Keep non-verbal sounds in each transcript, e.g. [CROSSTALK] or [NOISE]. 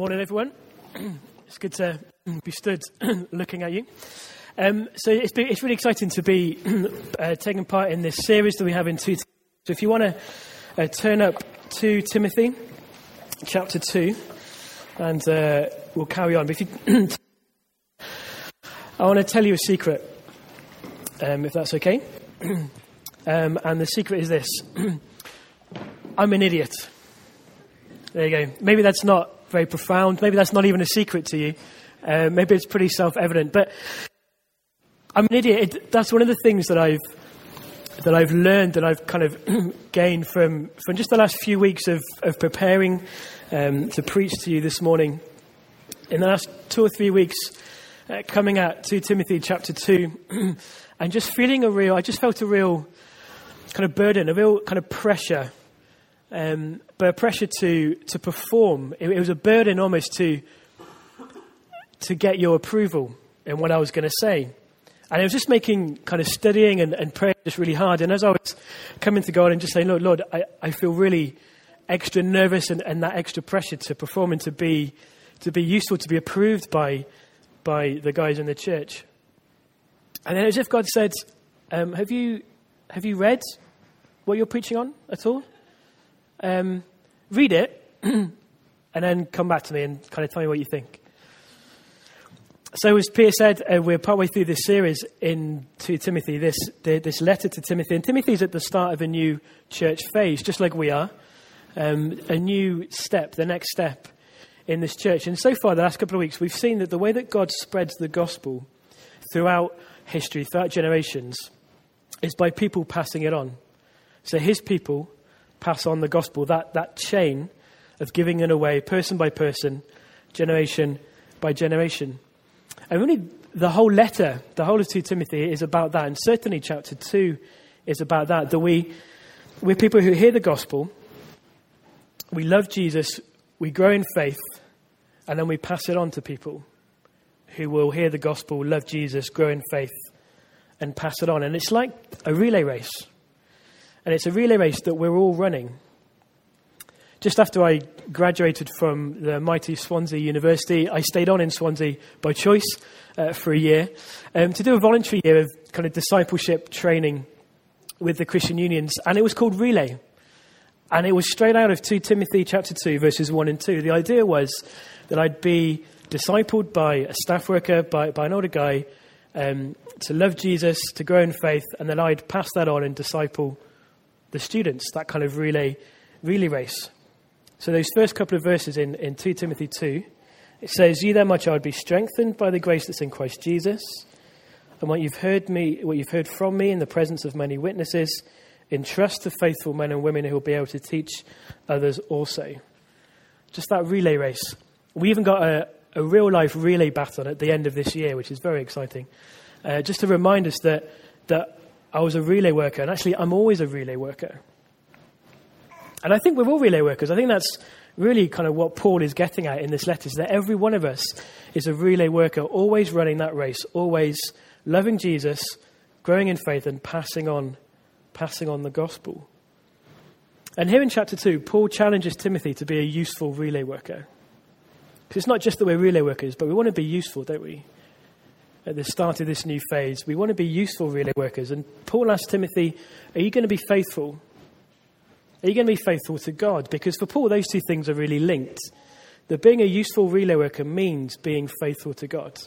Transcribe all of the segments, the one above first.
Morning, everyone. [CLEARS THROAT] It's good to [CLEARS THROAT] be stood [CLEARS THROAT] looking at you. Um, so it's, been, it's really exciting to be uh, taking part in this series that we have in 2 So if you want to uh, turn up to Timothy, chapter 2, and uh, we'll carry on. But if you I want to tell you a secret, um, if that's okay. um, and the secret is this I'm an idiot. There you go. Maybe that's not very profound. Maybe that's not even a secret to you. Uh, maybe it's pretty self evident. But I'm an idiot. It, that's one of the things that I've that I've learned, that I've kind of [CLEARS THROAT] gained from, from just the last few weeks of, of preparing um, to preach to you this morning. In the last two or three weeks, uh, coming at 2 Timothy chapter 2, [CLEARS THROAT] and just feeling a real, I just felt a real kind of burden, a real kind of pressure um, but a pressure to, to perform. It, it, was a burden almost to, to get your approval in what I was going to say. And I was just making kind of studying and, and praying just really hard. And as I was coming to God and just saying, Lord, Lord, I, I feel really extra nervous and, and that extra pressure to perform and to be, to be useful, to be approved by, by the guys in the church. And then as if God said, um, have, you, have you read what you're preaching on at all? Um, read it [CLEARS THROAT] and then come back to me and kind of tell me what you think. So, as Peter said, uh, we're partway through this series in 2 Timothy, this, this letter to Timothy. And Timothy's at the start of a new church phase, just like we are. Um, a new step, the next step in this church. And so far, the last couple of weeks, we've seen that the way that God spreads the gospel throughout history, throughout generations, is by people passing it on. So, his people pass on the gospel, that, that chain of giving it away, person by person, generation by generation. And really, the whole letter, the whole of 2 Timothy is about that. And certainly, chapter 2 is about that. That we, we're people who hear the gospel, we love Jesus, we grow in faith, and then we pass it on to people who will hear the gospel, love Jesus, grow in faith, and pass it on. And it's like a relay race. And it's a relay race that we're all running. Just after I graduated from the mighty Swansea University, I stayed on in Swansea by choice uh, for a year um, to do a voluntary year of kind of discipleship training with the Christian unions, and it was called Relay. And it was straight out of 2 Timothy chapter 2, verses 1 and 2. The idea was that I'd be discipled by a staff worker, by, by an older guy, um, to love Jesus, to grow in faith, and then I'd pass that on and disciple the students, that kind of relay, relay race. So those first couple of verses in, in 2 Timothy 2, it says, You then, my child, be strengthened by the grace that's in Christ Jesus, and what you've heard me, what you've heard from me in the presence of many witnesses, entrust to faithful men and women who will be able to teach others also. Just that relay race. We even got a, a real life relay battle at the end of this year, which is very exciting. Uh, just to remind us that, that I was a relay worker, and actually, I'm always a relay worker. And I think we're all relay workers. I think that's really kind of what Paul is getting at in this letter is that every one of us is a relay worker, always running that race, always loving Jesus, growing in faith, and passing on, passing on the gospel. And here in chapter 2, Paul challenges Timothy to be a useful relay worker. Because it's not just that we're relay workers, but we want to be useful, don't we? At the start of this new phase. We want to be useful relay workers. And Paul asked Timothy, Are you going to be faithful? Are you going to be faithful to God? Because for Paul, those two things are really linked. That being a useful relay worker means being faithful to God.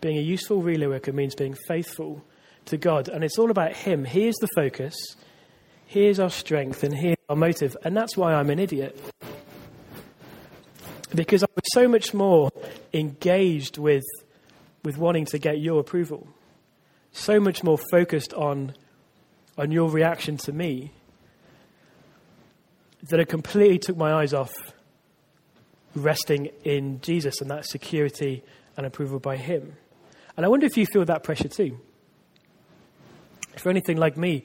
Being a useful relay worker means being faithful to God. And it's all about Him. He is the focus, He is our strength, and He is our motive. And that's why I'm an idiot. Because I was so much more engaged with with wanting to get your approval. So much more focused on, on your reaction to me that it completely took my eyes off resting in Jesus and that security and approval by Him. And I wonder if you feel that pressure too. If you're anything like me,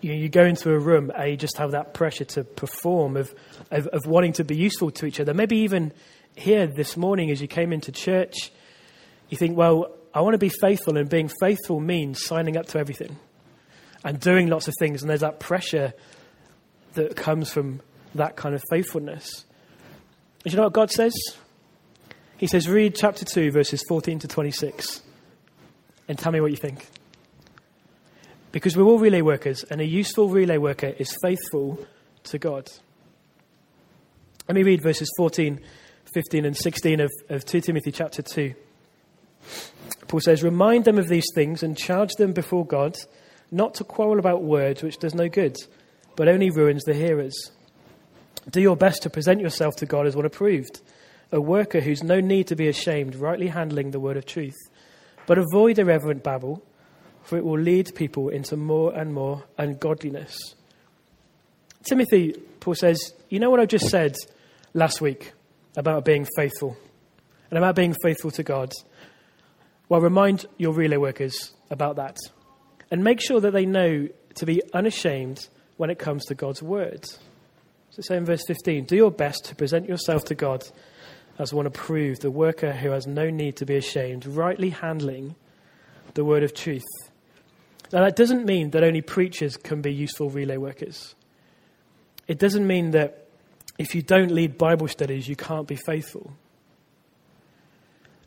you, you go into a room and you just have that pressure to perform, of, of, of wanting to be useful to each other. Maybe even here this morning as you came into church, you think, well, I want to be faithful, and being faithful means signing up to everything and doing lots of things. And there's that pressure that comes from that kind of faithfulness. And you know what God says? He says, read chapter 2, verses 14 to 26, and tell me what you think. Because we're all relay workers, and a useful relay worker is faithful to God. Let me read verses 14, 15, and 16 of, of 2 Timothy chapter 2. Paul says, Remind them of these things and charge them before God not to quarrel about words which does no good, but only ruins the hearers. Do your best to present yourself to God as one approved, a worker who's no need to be ashamed, rightly handling the word of truth. But avoid irreverent babble, for it will lead people into more and more ungodliness. Timothy, Paul says, You know what I just said last week about being faithful and about being faithful to God? Well, remind your relay workers about that. And make sure that they know to be unashamed when it comes to God's word. So, say in verse 15, do your best to present yourself to God as one approved, a worker who has no need to be ashamed, rightly handling the word of truth. Now, that doesn't mean that only preachers can be useful relay workers. It doesn't mean that if you don't lead Bible studies, you can't be faithful.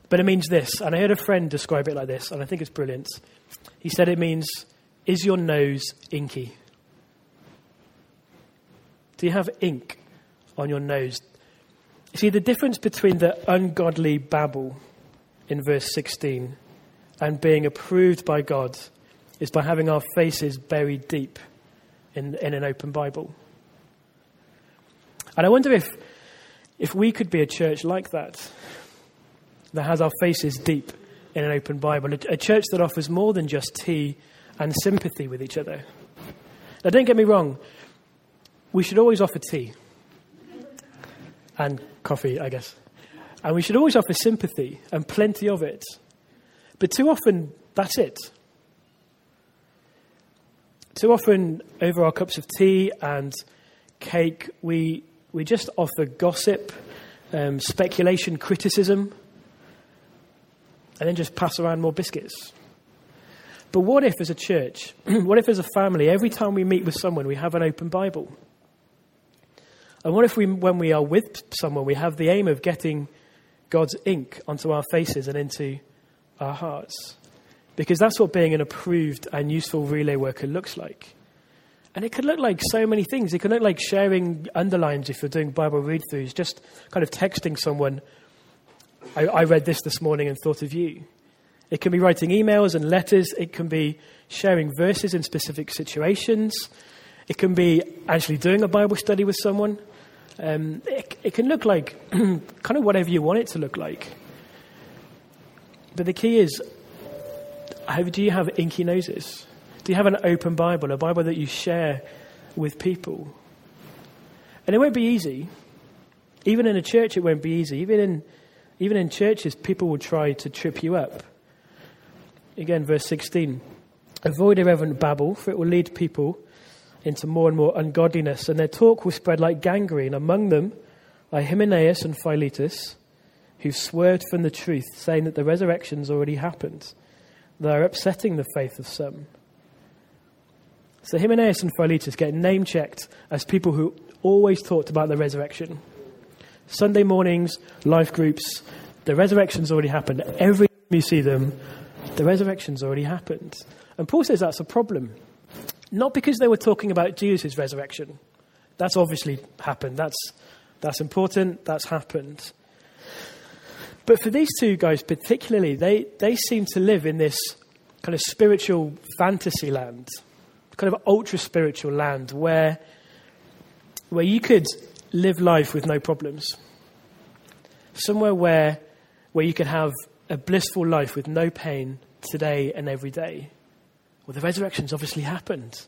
But it means this, and I heard a friend describe it like this, and I think it's brilliant. He said it means, is your nose inky? Do you have ink on your nose? See, the difference between the ungodly babble in verse 16 and being approved by God is by having our faces buried deep in, in an open Bible. And I wonder if, if we could be a church like that that has our faces deep in an open Bible, a, church that offers more than just tea and sympathy with each other. Now, don't get me wrong, we should always offer tea and coffee, I guess. And we should always offer sympathy and plenty of it. But too often, that's it. Too often, over our cups of tea and cake, we, we just offer gossip, um, speculation, criticism and then just pass around more biscuits. But what if, as a church, [CLEARS THROAT] what if, as a family, every time we meet with someone, we have an open Bible? And what if, we, when we are with someone, we have the aim of getting God's ink onto our faces and into our hearts? Because that's what being an approved and useful relay worker looks like. And it could look like so many things. It could look like sharing underlines if you're doing Bible read throughs, just kind of texting someone I, I read this this morning and thought of you. It can be writing emails and letters. It can be sharing verses in specific situations. It can be actually doing a Bible study with someone. Um, it, it, can look like [CLEARS THROAT] kind of whatever you want it to look like. But the key is do you have inky noses? Do you have an open Bible, a Bible that you share with people? And it won't be easy. Even in a church, it won't be easy. Even in even in churches, people will try to trip you up. Again, verse 16. Avoid irreverent babble, for it will lead people into more and more ungodliness, and their talk will spread like gangrene. Among them are Hymenaeus and Philetus, who swerved from the truth, saying that the resurrection's already happened. They are upsetting the faith of some. So Hymenaeus and Philetus get name checked as people who always talked about the resurrection. Sunday mornings, life groups, the resurrection's already happened. Every time you see them, the resurrection's already happened. And Paul says that's a problem. Not because they were talking about Jesus' resurrection. That's obviously happened. That's, that's important. That's happened. But for these two guys particularly, they, they seem to live in this kind of spiritual fantasy land, kind of ultra spiritual land where, where you could live life with no problems. Somewhere where, where you can have a blissful life with no pain today and every day. Well, the resurrection's obviously happened.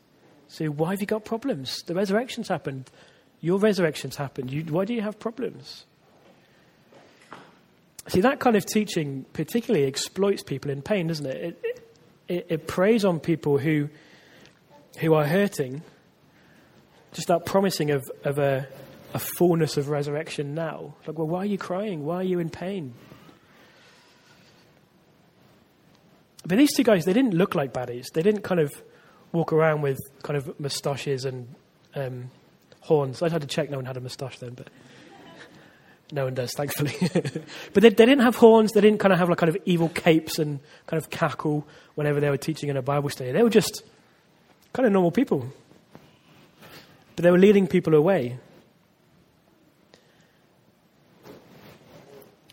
So why have you got problems? The resurrection's happened. Your resurrection's happened. You, why do you have problems? See, that kind of teaching particularly exploits people in pain, doesn't it? It, it, it preys on people who, who are hurting. Just that promising of, of a, a fullness of resurrection now. Like, well, why are you crying? Why are you in pain? But these two guys, they didn't look like baddies. They didn't kind of walk around with kind of moustaches and um, horns. I'd had to check no one had a moustache then, but No one does, thankfully. [LAUGHS] but they, they, didn't have horns. They didn't kind of have like kind of evil capes and kind of cackle whenever they were teaching in a Bible study. They were just kind of normal people. But they were leading people away.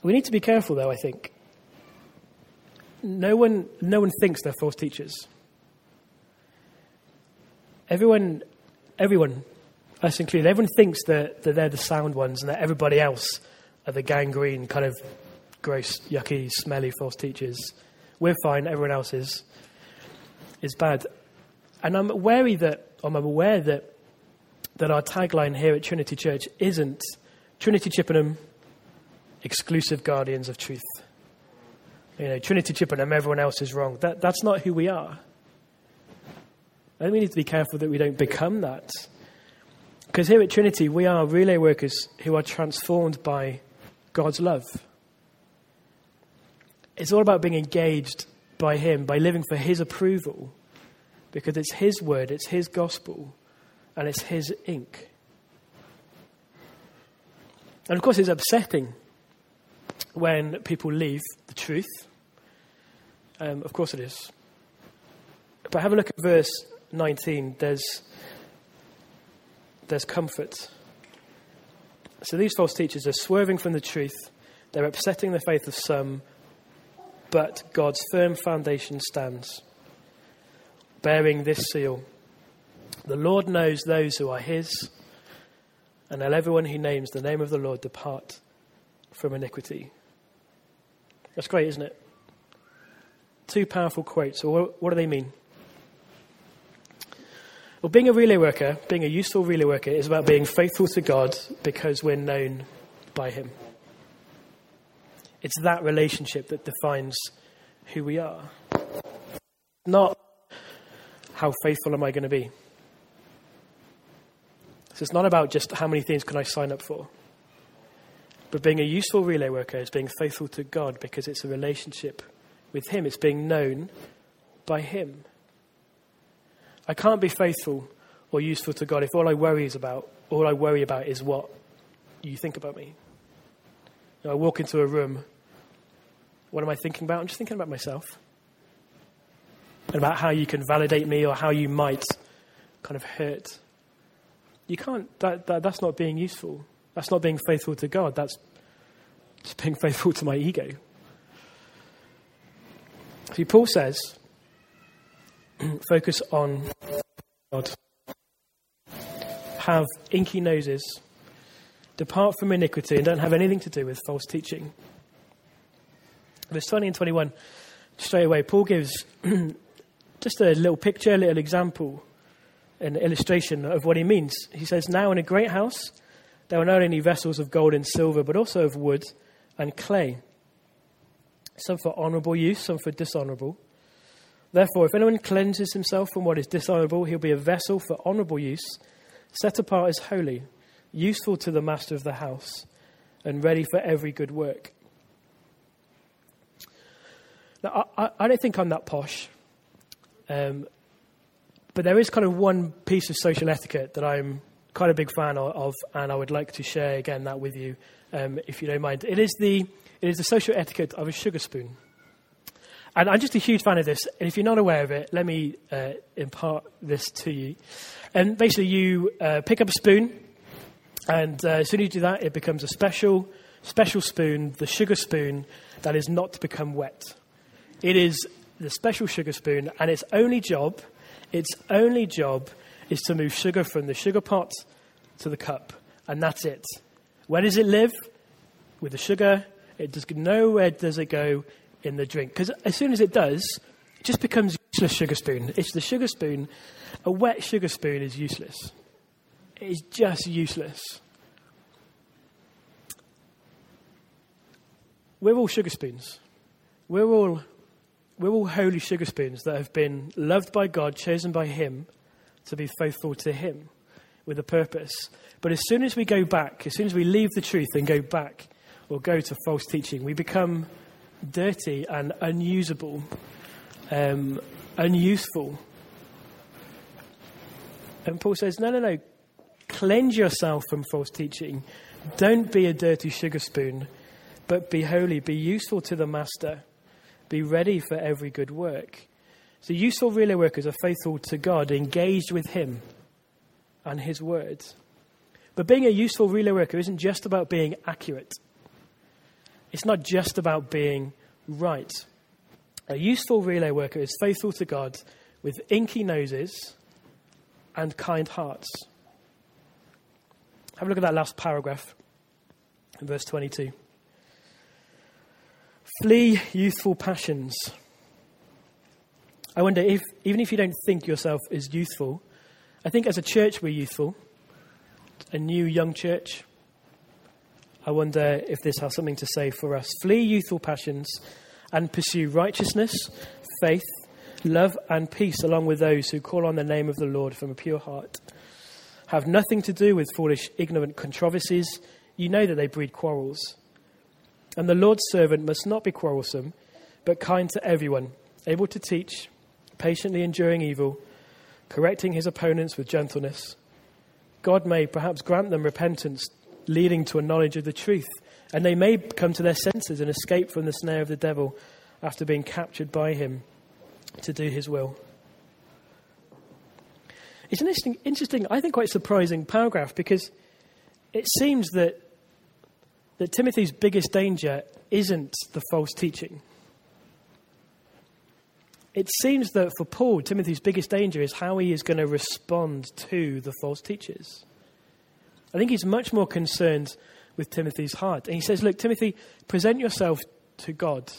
We need to be careful, though, I think. No one, no one thinks they're false teachers. Everyone, everyone us included, everyone thinks that, that they're the sound ones and that everybody else are the gangrene, kind of gross, yucky, smelly false teachers. We're fine, everyone else is, is bad. And I'm wary that, I'm aware that, that our tagline here at Trinity Church isn't Trinity Chippenham, exclusive guardians of truth. You know, Trinity Chippenham, everyone else is wrong. That, that's not who we are. And we need to be careful that we don't become that. Because here at Trinity, we are relay workers who are transformed by God's love. It's all about being engaged by Him, by living for His approval, because it's His word, it's His gospel, and it's His ink. And of course, it's upsetting when people leave the truth. Um, of course, it is. But have a look at verse 19. There's there's comfort. So these false teachers are swerving from the truth, they're upsetting the faith of some, but God's firm foundation stands, bearing this seal The Lord knows those who are his, and let everyone who names the name of the Lord depart from iniquity. That's great, isn't it? Two powerful quotes. What do they mean? Well, being a relay worker, being a useful relay worker, is about being faithful to God because we're known by Him. It's that relationship that defines who we are. Not how faithful am I going to be. So it's not about just how many things can I sign up for. But being a useful relay worker is being faithful to God because it's a relationship with Him. It's being known by Him. I can't be faithful or useful to God if all I worry is about, all I worry about is what you think about me. You know, I walk into a room. What am I thinking about? I'm just thinking about myself. And about how you can validate me or how you might kind of hurt. You can't, that, that, that's not being useful. That's not being faithful to God. That's just being faithful to my ego. See, Paul says, [CLEARS THROAT] focus on God. Have inky noses, depart from iniquity, and don't have anything to do with false teaching. Verse 20 and 21, straight away, Paul gives [CLEARS THROAT] just a little picture, a little example, an illustration of what he means. He says, Now in a great house, there were not only vessels of gold and silver, but also of wood and clay, some for honorable use, some for dishonorable. Therefore, if anyone cleanses himself from what is dishonorable, he'll be a vessel for honorable use, set apart as holy, useful to the master of the house, and ready for every good work. Now, I, I don't think I'm that posh, um, but there is kind of one piece of social etiquette that I'm quite a big fan of, and I would like to share again that with you, um, if you don't mind. It is the it is the social etiquette of a sugar spoon. And I'm just a huge fan of this. And if you're not aware of it, let me uh, impart this to you. And basically, you uh, pick up a spoon, and uh, as soon as you do that, it becomes a special, special spoon, the sugar spoon, that is not to become wet. It is the special sugar spoon, and its only job, its only job, is to move sugar from the sugar pot to the cup, and that's it. Where does it live? With the sugar. It does nowhere does it go in the drink. Because as soon as it does, it just becomes useless sugar spoon. It's the sugar spoon. A wet sugar spoon is useless. It is just useless. We're all sugar spoons. We're all, we're all holy sugar spoons that have been loved by God, chosen by Him to be faithful to Him with a purpose. But as soon as we go back, as soon as we leave the truth and go back or go to false teaching, we become dirty and unusable, um, unuseful. And Paul says, no, no, no, cleanse yourself from false teaching. Don't be a dirty sugar spoon, but be holy. Be useful to the master. Be ready for every good work. So, useful relay workers are faithful to God, engaged with Him and His words. But being a useful relay worker isn't just about being accurate, it's not just about being right. A useful relay worker is faithful to God with inky noses and kind hearts. Have a look at that last paragraph in verse 22. Flee youthful passions. I wonder if, even if you don't think yourself as youthful, I think as a church we're youthful, a new young church. I wonder if this has something to say for us. Flee youthful passions and pursue righteousness, faith, love, and peace along with those who call on the name of the Lord from a pure heart. Have nothing to do with foolish, ignorant controversies. You know that they breed quarrels. And the Lord's servant must not be quarrelsome, but kind to everyone, able to teach, patiently enduring evil, correcting his opponents with gentleness. God may perhaps grant them repentance, leading to a knowledge of the truth and they may come to their senses and escape from the snare of the devil after being captured by him to do his will. It's an interesting, interesting, I think quite surprising paragraph because it seems that, that Timothy's biggest danger isn't the false teaching. It seems that for Paul, Timothy's biggest danger is how he is going to respond to the false teachers. I think he's much more concerned with Timothy's heart. And he says, Look, Timothy, present yourself to God.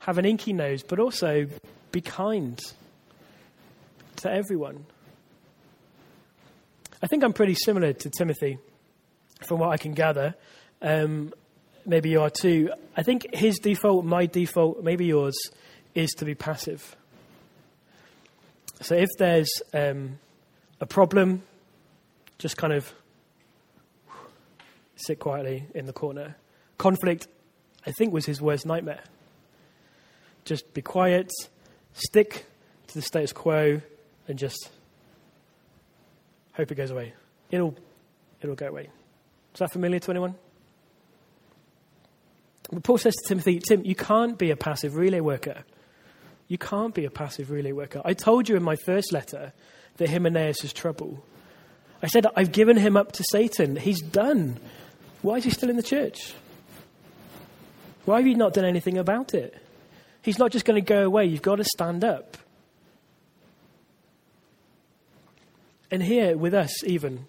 Have an inky nose, but also be kind to everyone. I think I'm pretty similar to Timothy from what I can gather. Um, maybe you are too. I think his default, my default, maybe yours, is to be passive. So if there's um, a problem, just kind of sit quietly in the corner. Conflict, I think, was his worst nightmare. Just be quiet, stick to the status quo, and just hope it goes away. It'll, it'll go away. Is that familiar to anyone? But Paul says to Timothy, Tim, you can't be a passive relay worker. You can't be a passive relay worker. I told you in my first letter that Hymenaeus is trouble. I said, I've given him up to Satan. He's done. Why is he still in the church? Why have you not done anything about it? He's not just going to go away. You've got to stand up. And here with us, even,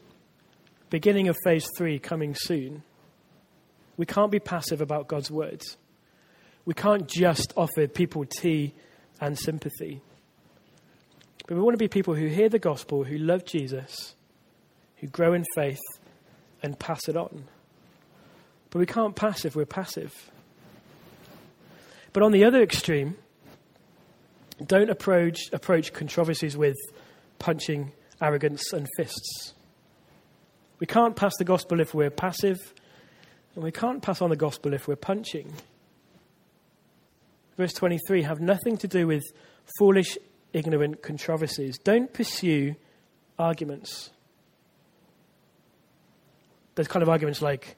beginning of phase three coming soon, we can't be passive about God's words. We can't just offer people tea and sympathy. But we want to be people who hear the gospel, who love Jesus, who grow in faith, and pass it on. But we can't pass if we're passive. But on the other extreme, don't approach, approach controversies with punching, arrogance, and fists. We can't pass the gospel if we're passive, and we can't pass on the gospel if we're punching. Verse 23 have nothing to do with foolish, ignorant controversies. Don't pursue arguments. There's kind of arguments like,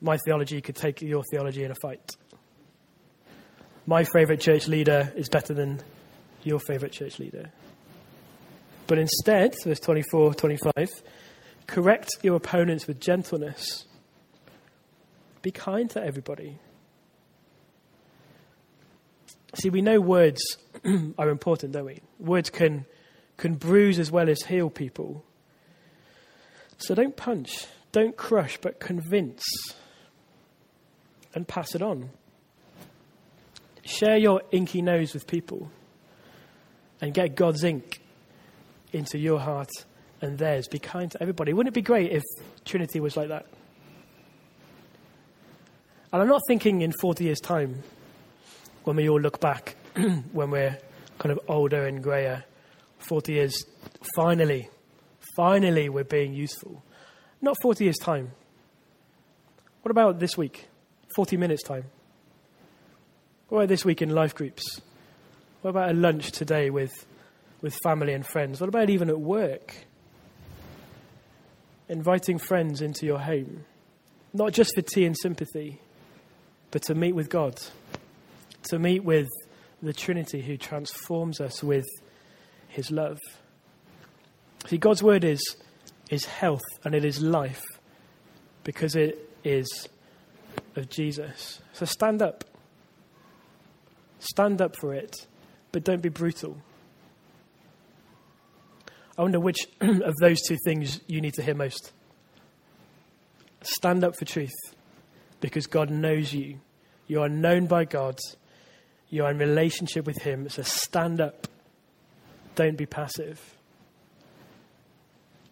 my theology could take your theology in a fight. My favorite church leader is better than your favorite church leader. But instead, verse 24, 25, correct your opponents with gentleness. Be kind to everybody. See, we know words [CLEARS THROAT] are important, don't we? Words can, can bruise as well as heal people. So don't punch, don't crush, but convince and pass it on. Share your inky nose with people and get God's ink into your heart and theirs. Be kind to everybody. Wouldn't it be great if Trinity was like that? And I'm not thinking in 40 years' time when we all look back, [CLEARS THROAT] when we're kind of older and grayer. 40 years, finally, finally, we're being useful. Not 40 years' time. What about this week? 40 minutes time? What about this week in life groups? What about a lunch today with, with family and friends? What about even at work? Inviting friends into your home. not just for tea and sympathy, but to meet with God, to meet with the Trinity who transforms us with his love. See, God's word is, is health and it is life because it is of Jesus. So stand up. Stand up for it, but don't be brutal. I wonder which [CLEARS THROAT] of those two things you need to hear most. Stand up for truth because God knows you. You are known by God. You are in relationship with Him. So stand up. Don't be passive.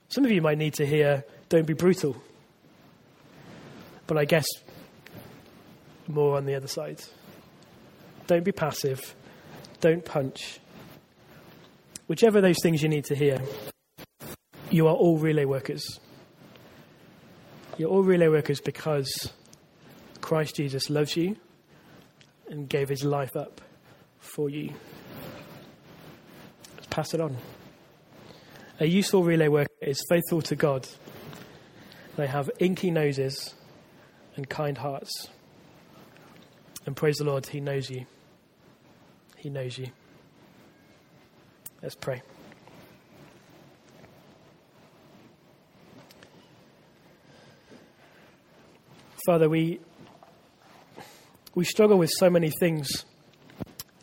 Some of you might need to hear, don't be brutal. But I guess more on the other side. Don't be passive. Don't punch. Whichever those things you need to hear, you are all relay workers. You're all relay workers because Christ Jesus loves you and gave his life up for you. Let's pass it on. A useful relay worker is faithful to God. They have inky noses and kind hearts. And praise the Lord, He knows you. He knows you. Let's pray. Father, we, we struggle with so many things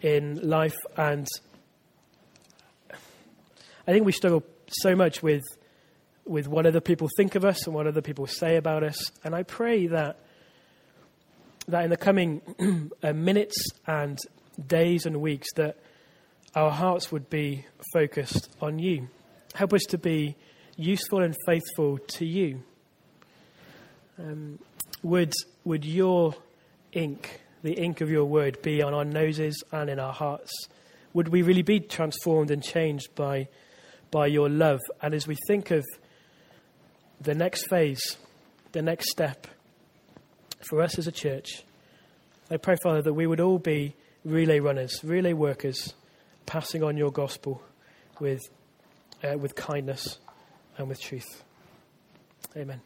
in life, and I think we struggle so much with, with what other people think of us and what other people say about us. And I pray that, that in the coming [CLEARS THROAT] uh, minutes and days and weeks, that our hearts would be focused on you. Help us to be useful and faithful to you. Um, would, would your ink, the ink of your word, be on our noses and in our hearts? Would we really be transformed and changed by, by your love? And as we think of the next phase, the next step for us as a church, I pray, Father, that we would all be relay runners, relay workers, passing on your gospel with, uh, with kindness and with truth. Amen.